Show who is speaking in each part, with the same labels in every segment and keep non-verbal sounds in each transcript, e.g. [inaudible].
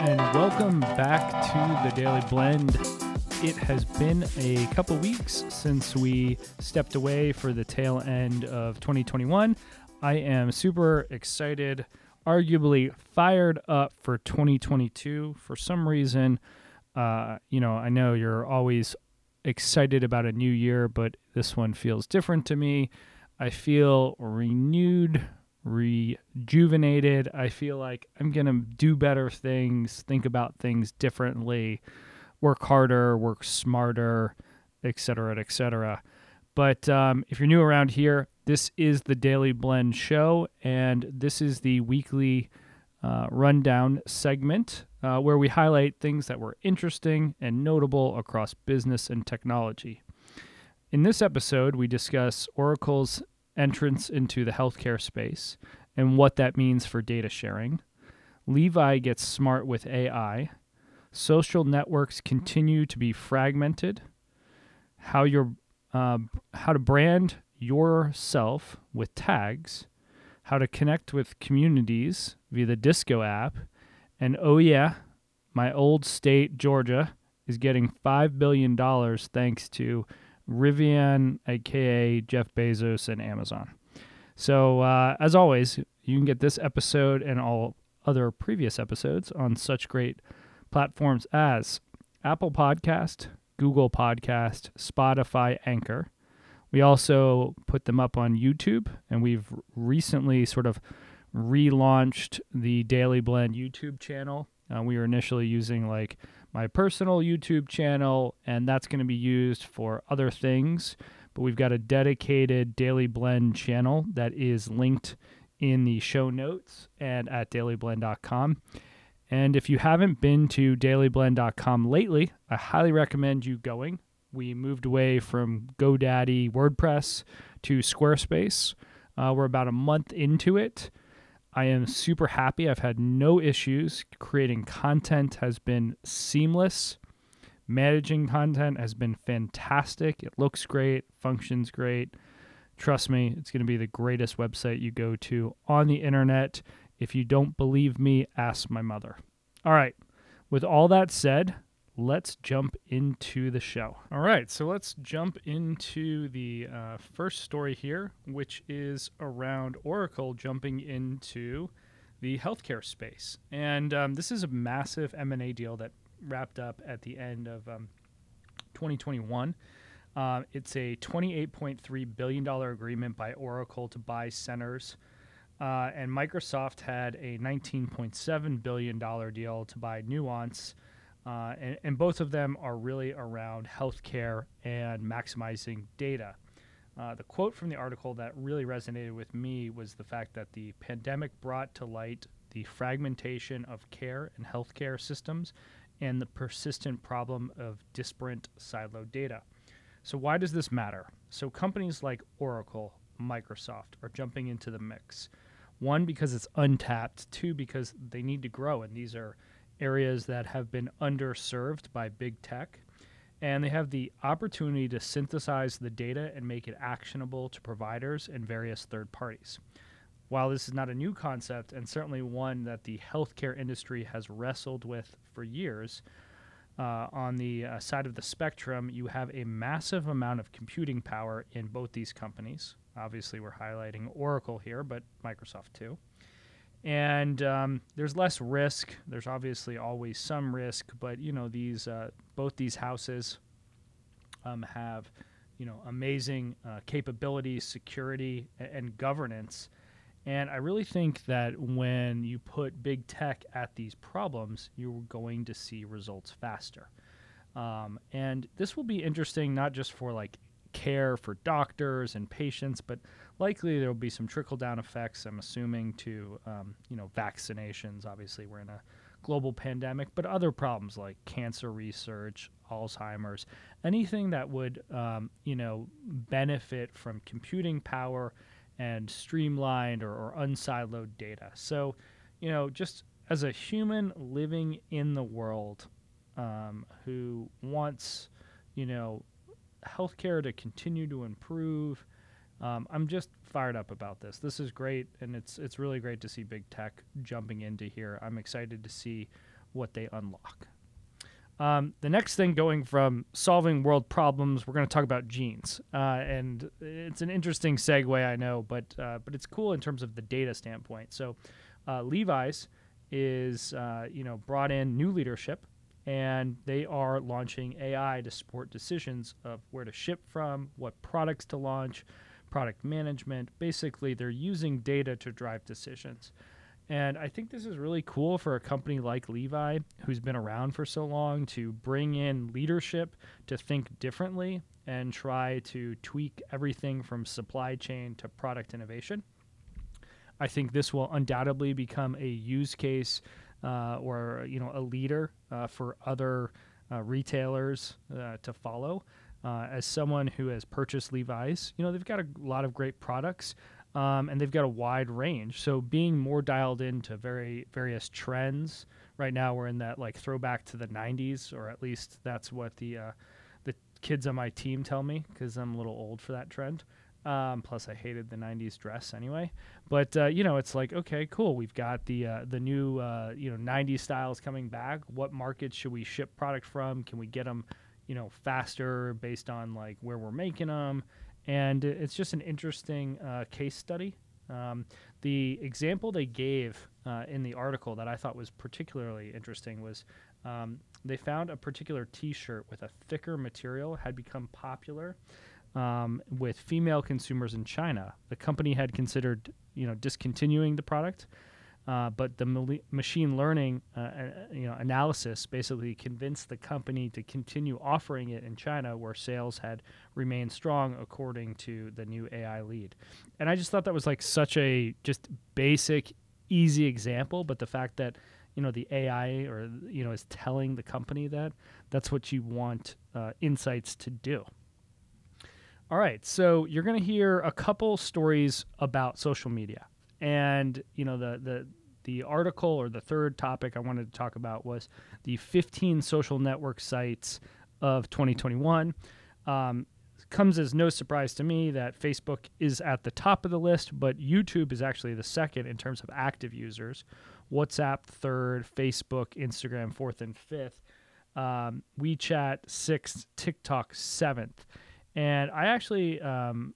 Speaker 1: and welcome back to the Daily Blend. It has been a couple weeks since we stepped away for the tail end of 2021. I am super excited, arguably fired up for 2022. For some reason, uh, you know, I know you're always excited about a new year, but this one feels different to me. I feel renewed, rejuvenated. I feel like I'm going to do better things, think about things differently, work harder, work smarter, etc., etc. But um, if you're new around here, this is the Daily Blend Show, and this is the weekly uh, rundown segment uh, where we highlight things that were interesting and notable across business and technology. In this episode, we discuss Oracle's entrance into the healthcare space and what that means for data sharing. Levi gets smart with AI. Social networks continue to be fragmented. How your uh, how to brand yourself with tags. How to connect with communities via the Disco app. And oh yeah, my old state Georgia is getting five billion dollars thanks to Rivian, aka Jeff Bezos, and Amazon. So, uh, as always, you can get this episode and all other previous episodes on such great platforms as Apple Podcast, Google Podcast, Spotify, Anchor. We also put them up on YouTube, and we've recently sort of relaunched the Daily Blend YouTube channel. Uh, we were initially using like my personal YouTube channel, and that's going to be used for other things. But we've got a dedicated Daily Blend channel that is linked in the show notes and at dailyblend.com. And if you haven't been to dailyblend.com lately, I highly recommend you going. We moved away from GoDaddy WordPress to Squarespace. Uh, we're about a month into it. I am super happy. I've had no issues. Creating content has been seamless. Managing content has been fantastic. It looks great, functions great. Trust me, it's going to be the greatest website you go to on the internet. If you don't believe me, ask my mother. All right. With all that said, let's jump into the show. All right, so let's jump into the uh, first story here, which is around Oracle jumping into the healthcare space, and um, this is a massive M and A deal that wrapped up at the end of um, 2021. Uh, it's a $28.3 billion agreement by Oracle to buy Cerner. Uh, and Microsoft had a $19.7 billion deal to buy Nuance, uh, and, and, both of them are really around healthcare and maximizing data. Uh, the quote from the article that really resonated with me was the fact that the pandemic brought to light the fragmentation of care and healthcare systems and the persistent problem of disparate siloed data. So, why does this matter? So, companies like Oracle, Microsoft are jumping into the mix. One, because it's untapped. Two, because they need to grow, and these are areas that have been underserved by big tech. And they have the opportunity to synthesize the data and make it actionable to providers and various third parties. While this is not a new concept, and certainly one that the healthcare industry has wrestled with for years, uh, on the uh, side of the spectrum, you have a massive amount of computing power in both these companies. Obviously, we're highlighting Oracle here, but Microsoft too and um, there's less risk. There's obviously always some risk, but you know these uh, both these houses um, have you know amazing uh, capabilities, security, and, governance. And I really think that when you put big tech at these problems, you're going to see results faster. Um, and this will be interesting not just for like care for doctors and patients, but likely there will be some trickle down effects. I'm assuming to um, you know vaccinations. Obviously, we're in a global pandemic, but other problems like cancer research, Alzheimer's, anything that would um, you know benefit from computing power and streamlined or, or unsiloed data. So, you know, just as a human living in the world um, who wants, you know, healthcare to continue to improve. Um, I'm just fired up about this. This is great, and it's it's really great to see big tech jumping into here. I'm excited to see what they unlock. Um, the next thing, going from solving world problems, we're going to talk about jeans, uh, and it's an interesting segue, I know, but uh, but it's cool in terms of the data standpoint. So, uh, Levi's is uh, you know brought in new leadership, and they are launching AI to support decisions of where to ship from, what products to launch, product management. Basically, they're using data to drive decisions. And I think this is really cool for a company like Levi, who's been around for so long, to bring in leadership to think differently and try to tweak everything from supply chain to product innovation. I think this will undoubtedly become a use case uh, or you know a leader uh, for other uh, retailers uh, to follow. Uh, as someone who has purchased Levi's, you know they've got a lot of great products um, and they've got a wide range. So being more dialed into very various trends. Right now, we're in that like throwback to the '90s, or at least that's what the uh, the kids on my team tell me because I'm a little old for that trend. Um, plus, I hated the '90s dress anyway. But uh, you know, it's like okay, cool. We've got the uh, the new uh, you know '90s styles coming back. What markets should we ship product from? Can we get them, you know, faster based on like where we're making them? and it's just an interesting uh, case study. Um, the example they gave uh, in the article that I thought was particularly interesting was um, they found a particular T-shirt with a thicker material had become popular um, with female consumers in China. The company had considered, you know, discontinuing the product, uh, but the machine learning uh, uh, you know, analysis basically convinced the company to continue offering it in China, where sales had remained strong, according to the new AI lead. And I just thought that was like such a just basic, easy example. But the fact that you know the AI or you know is telling the company that that's what you want uh, insights to do. All right, so you're going to hear a couple stories about social media and you know the the the article or the third topic I wanted to talk about was the 15 social network sites of 2021. Um, comes as no surprise to me that Facebook is at the top of the list, but YouTube is actually the second in terms of active users. WhatsApp third, Facebook, Instagram fourth and fifth, um, WeChat sixth, TikTok seventh. And I actually um,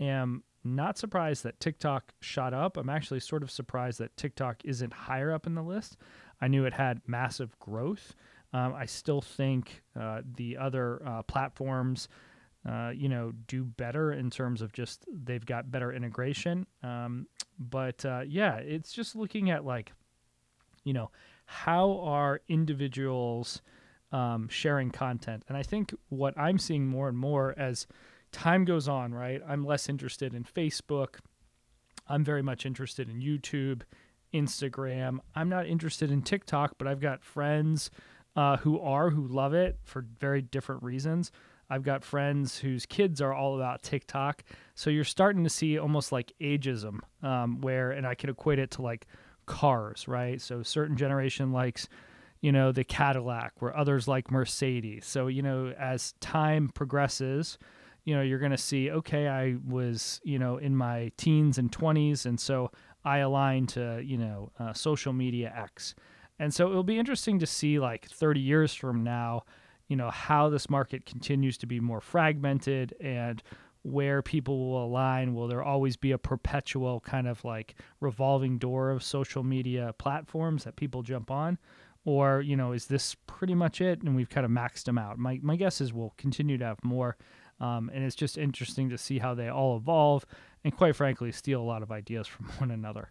Speaker 1: am not surprised that TikTok shot up. I'm actually sort of surprised that TikTok isn't higher up in the list. I knew it had massive growth. Um, I still think uh, the other uh, platforms, uh, you know, do better in terms of just they've got better integration. Um, but uh, yeah, it's just looking at like, you know, how are individuals um, sharing content? And I think what I'm seeing more and more as time goes on, right? I'm less interested in Facebook. I'm very much interested in YouTube, Instagram. I'm not interested in TikTok, but I've got friends uh, who are, who love it for very different reasons. I've got friends whose kids are all about TikTok. So you're starting to see almost like ageism, um, where, and I can equate it to like cars, right? So certain generation likes, you know, the Cadillac, where others like Mercedes. So, you know, as time progresses, you know, you're going to see, okay, I was, you know, in my teens and 20s, and so I align to, you know, uh, social media X. And so it'll be interesting to see, like, 30 years from now, you know, how this market continues to be more fragmented and where people will align. Will there always be a perpetual kind of like revolving door of social media platforms that people jump on? Or, you know, is this pretty much it and we've kind of maxed them out? My, my guess is we'll continue to have more um, and it's just interesting to see how they all evolve and, quite frankly, steal a lot of ideas [laughs] from one another.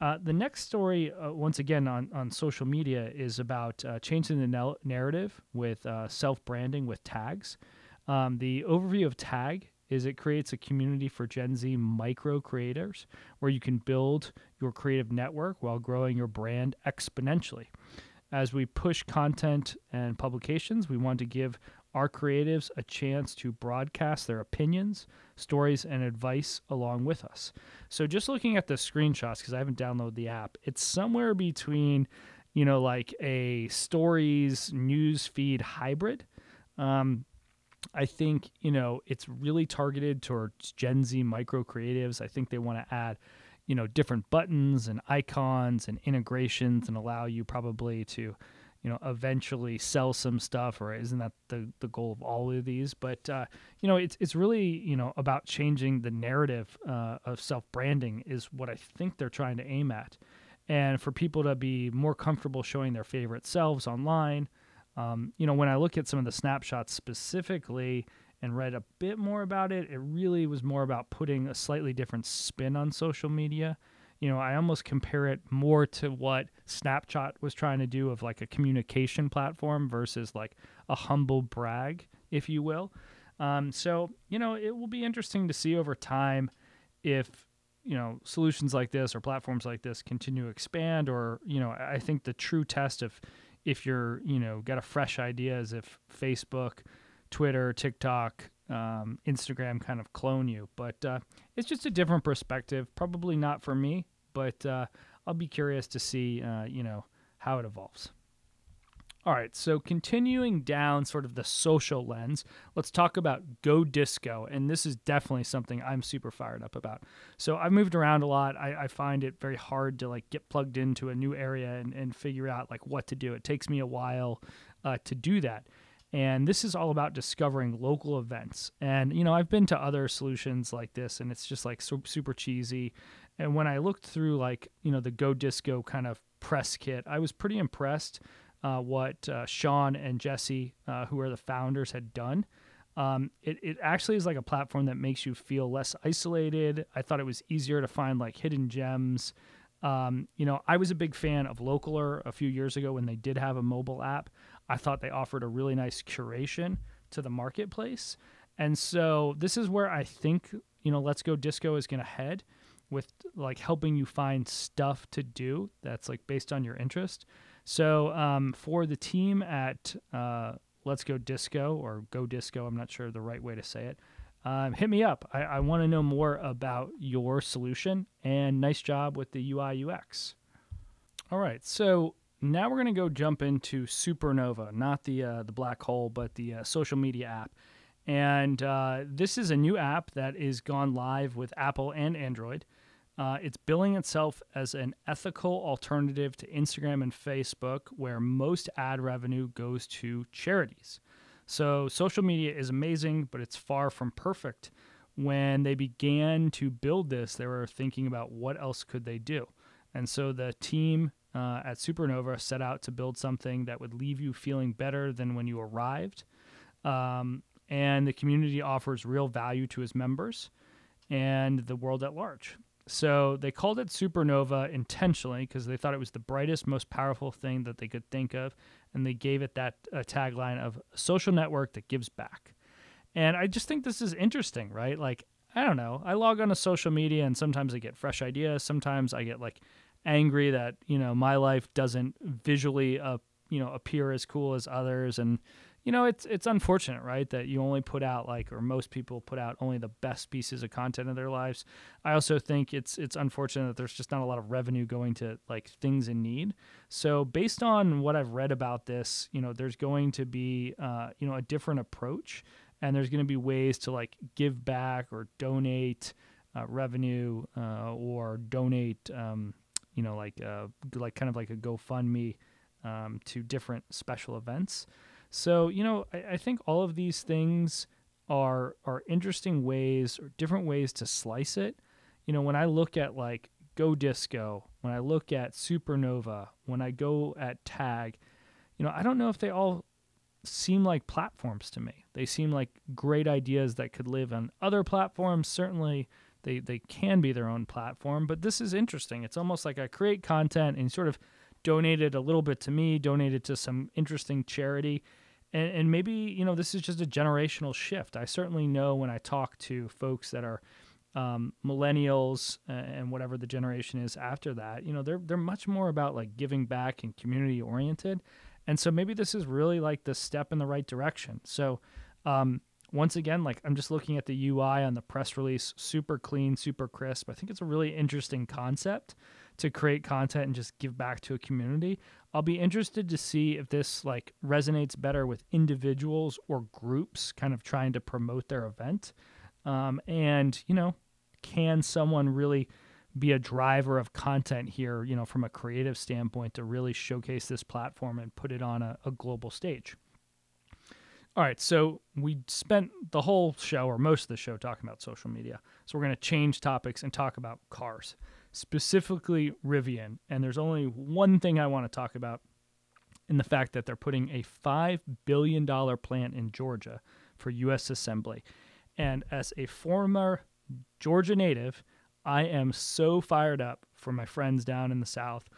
Speaker 1: Uh, the next story, uh, once again on, on social media, is about uh, changing the narrative with uh, self branding with tags. Um, the overview of Tag is it creates a community for Gen Z micro creators where you can build your creative network while growing your brand exponentially. As we push content and publications, we want to give our creatives a chance to broadcast their opinions, stories, and advice along with us. So, just looking at the screenshots, because I haven't downloaded the app, it's somewhere between, you know, like a stories news feed hybrid. Um, I think, you know, it's really targeted towards Gen Z micro creatives. I think they want to add you know, different buttons and icons and integrations and allow you probably to, you know, eventually sell some stuff, or isn't that the, the goal of all of these? But, uh, you know, it's, it's really, you know, about changing the narrative uh, of self branding is what I think they're trying to aim at. And for people to be more comfortable showing their favorite selves online. Um, you know, when I look at some of the snapshots specifically, and read a bit more about it, it really was more about putting a slightly different spin on social media. You know, I almost compare it more to what Snapchat was trying to do of like a communication platform versus like a humble brag, if you will. Um, so, you know, it will be interesting to see over time if, you know, solutions like this or platforms like this continue to expand or, you know, I think the true test of if you're, you know, got a fresh idea is if Facebook, Twitter, TikTok, um, Instagram kind of clone you. But uh, it's just a different perspective. Probably not for me, but uh, I'll be curious to see, uh, you know, how it evolves. All right, so continuing down sort of the social lens, let's talk about Go Disco. And this is definitely something I'm super fired up about. So I've moved around a lot. I, I find it very hard to like get plugged into a new area and, and figure out like what to do. It takes me a while uh, to do that. And this is all about discovering local events. And, you know, I've been to other solutions like this and it's just like super cheesy. And when I looked through like, you know, the Go Disco kind of press kit, I was pretty impressed uh, what uh, Sean and Jesse, uh, who are the founders, had done. Um, it, it actually is like a platform that makes you feel less isolated. I thought it was easier to find like hidden gems. Um, you know, I was a big fan of Localeur a few years ago when they did have a mobile app. I thought they offered a really nice curation to the marketplace. And so this is where I think, you know, Let's Go Disco is going to head with like helping you find stuff to do that's like based on your interest. So um, for the team at uh, Let's Go Disco or Go Disco, I'm not sure the right way to say it. Um, hit me up. I, I want to know more about your solution and nice job with the UI UX. All right, so now we're going to go jump into Supernova, not the uh, the black hole, but the uh, social media app. And uh, this is a new app that is gone live with Apple and Android. Uh, it's billing itself as an ethical alternative to Instagram and Facebook, where most ad revenue goes to charities. So social media is amazing, but it's far from perfect. When they began to build this, they were thinking about what else could they do. And so the team uh, at Supernova set out to build something that would leave you feeling better than when you arrived. Um, and the community offers real value to its members and the world at large. So they called it Supernova intentionally because they thought it was the brightest, most powerful thing that they could think of. And they gave it that uh, tagline of a social network that gives back. And I just think this is interesting, right? Like, I don't know. I log on to social media and sometimes I get fresh ideas. Sometimes I get like angry that you know my life doesn't visually uh, you know appear as cool as others. And you know it's it's unfortunate right that you only put out like or most people put out only the best pieces of content in their lives. I also think it's it's unfortunate that there's just not a lot of revenue going to like things in need. So based on what i've read about this you know there's going to be uh, you know a different approach. And there's going to be ways to like give back or donate uh, revenue uh, or donate um, you know, like uh, like kind of like a GoFundMe um, to different special events. So you know, I, I think all of these things are are interesting ways or different ways to slice it. You know, when I look at like Go Disco, when I look at Supernova, when I go at Tag, you know, I don't know if they all seem like platforms to me. They seem like great ideas that could live on other platforms. Certainly, they they can be their own platform. But this is interesting. It's almost like I create content and sort of donated a little bit to me, donated to some interesting charity. And, and maybe, you know, this is just a generational shift. I certainly know when I talk to folks that are um, millennials and whatever the generation is after that, you know, they're they're much more about like giving back and community oriented. And so maybe this is really like the step in the right direction. So um, once again, like I'm just looking at the UI on the press release, super clean, super crisp. I think it's a really interesting concept to create content and just give back to a community. I'll be interested to see if this like resonates better with individuals or groups kind of trying to promote their event. Um, and, you know, can someone really be a driver of content here, you know, from a creative standpoint to really showcase this platform and put it on a, a global stage. All right, so we spent the whole show or most of the show talking about social media. So we're going to change topics and talk about cars, specifically Rivian. And there's only one thing I want to talk about in the fact that they're putting a $5 billion plant in Georgia for U.S. assembly. And as a former Georgia native, I am so fired up for my friends down in the South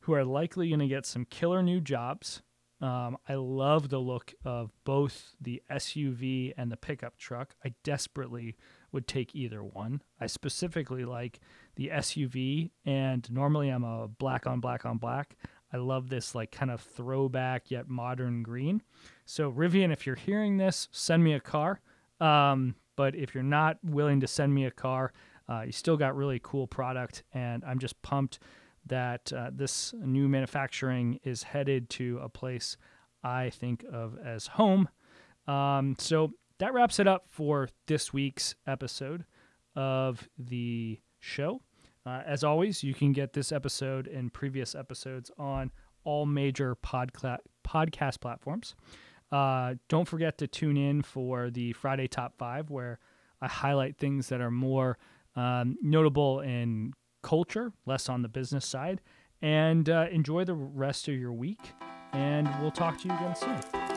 Speaker 1: who are likely going to get some killer new jobs. Um, I love the look of both the SUV and the pickup truck. I desperately would take either one. I specifically like the SUV, and normally I'm a black on black on black. I love this like kind of throwback yet modern green. So Rivian, if you're hearing this, send me a car. Um, but if you're not willing to send me a car, uh, you still got really cool product, and I'm just pumped that uh, this new manufacturing is headed to a place I think of as home. Um, so that wraps it up for this week's episode of the show. Uh, as always, you can get this episode and previous episodes on all major podcla- podcast platforms. Uh, don't forget to tune in for the Friday Top 5, where I highlight things that are more um, notable in culture, less on the business side. And uh, enjoy the rest of your week. And we'll talk to you again soon.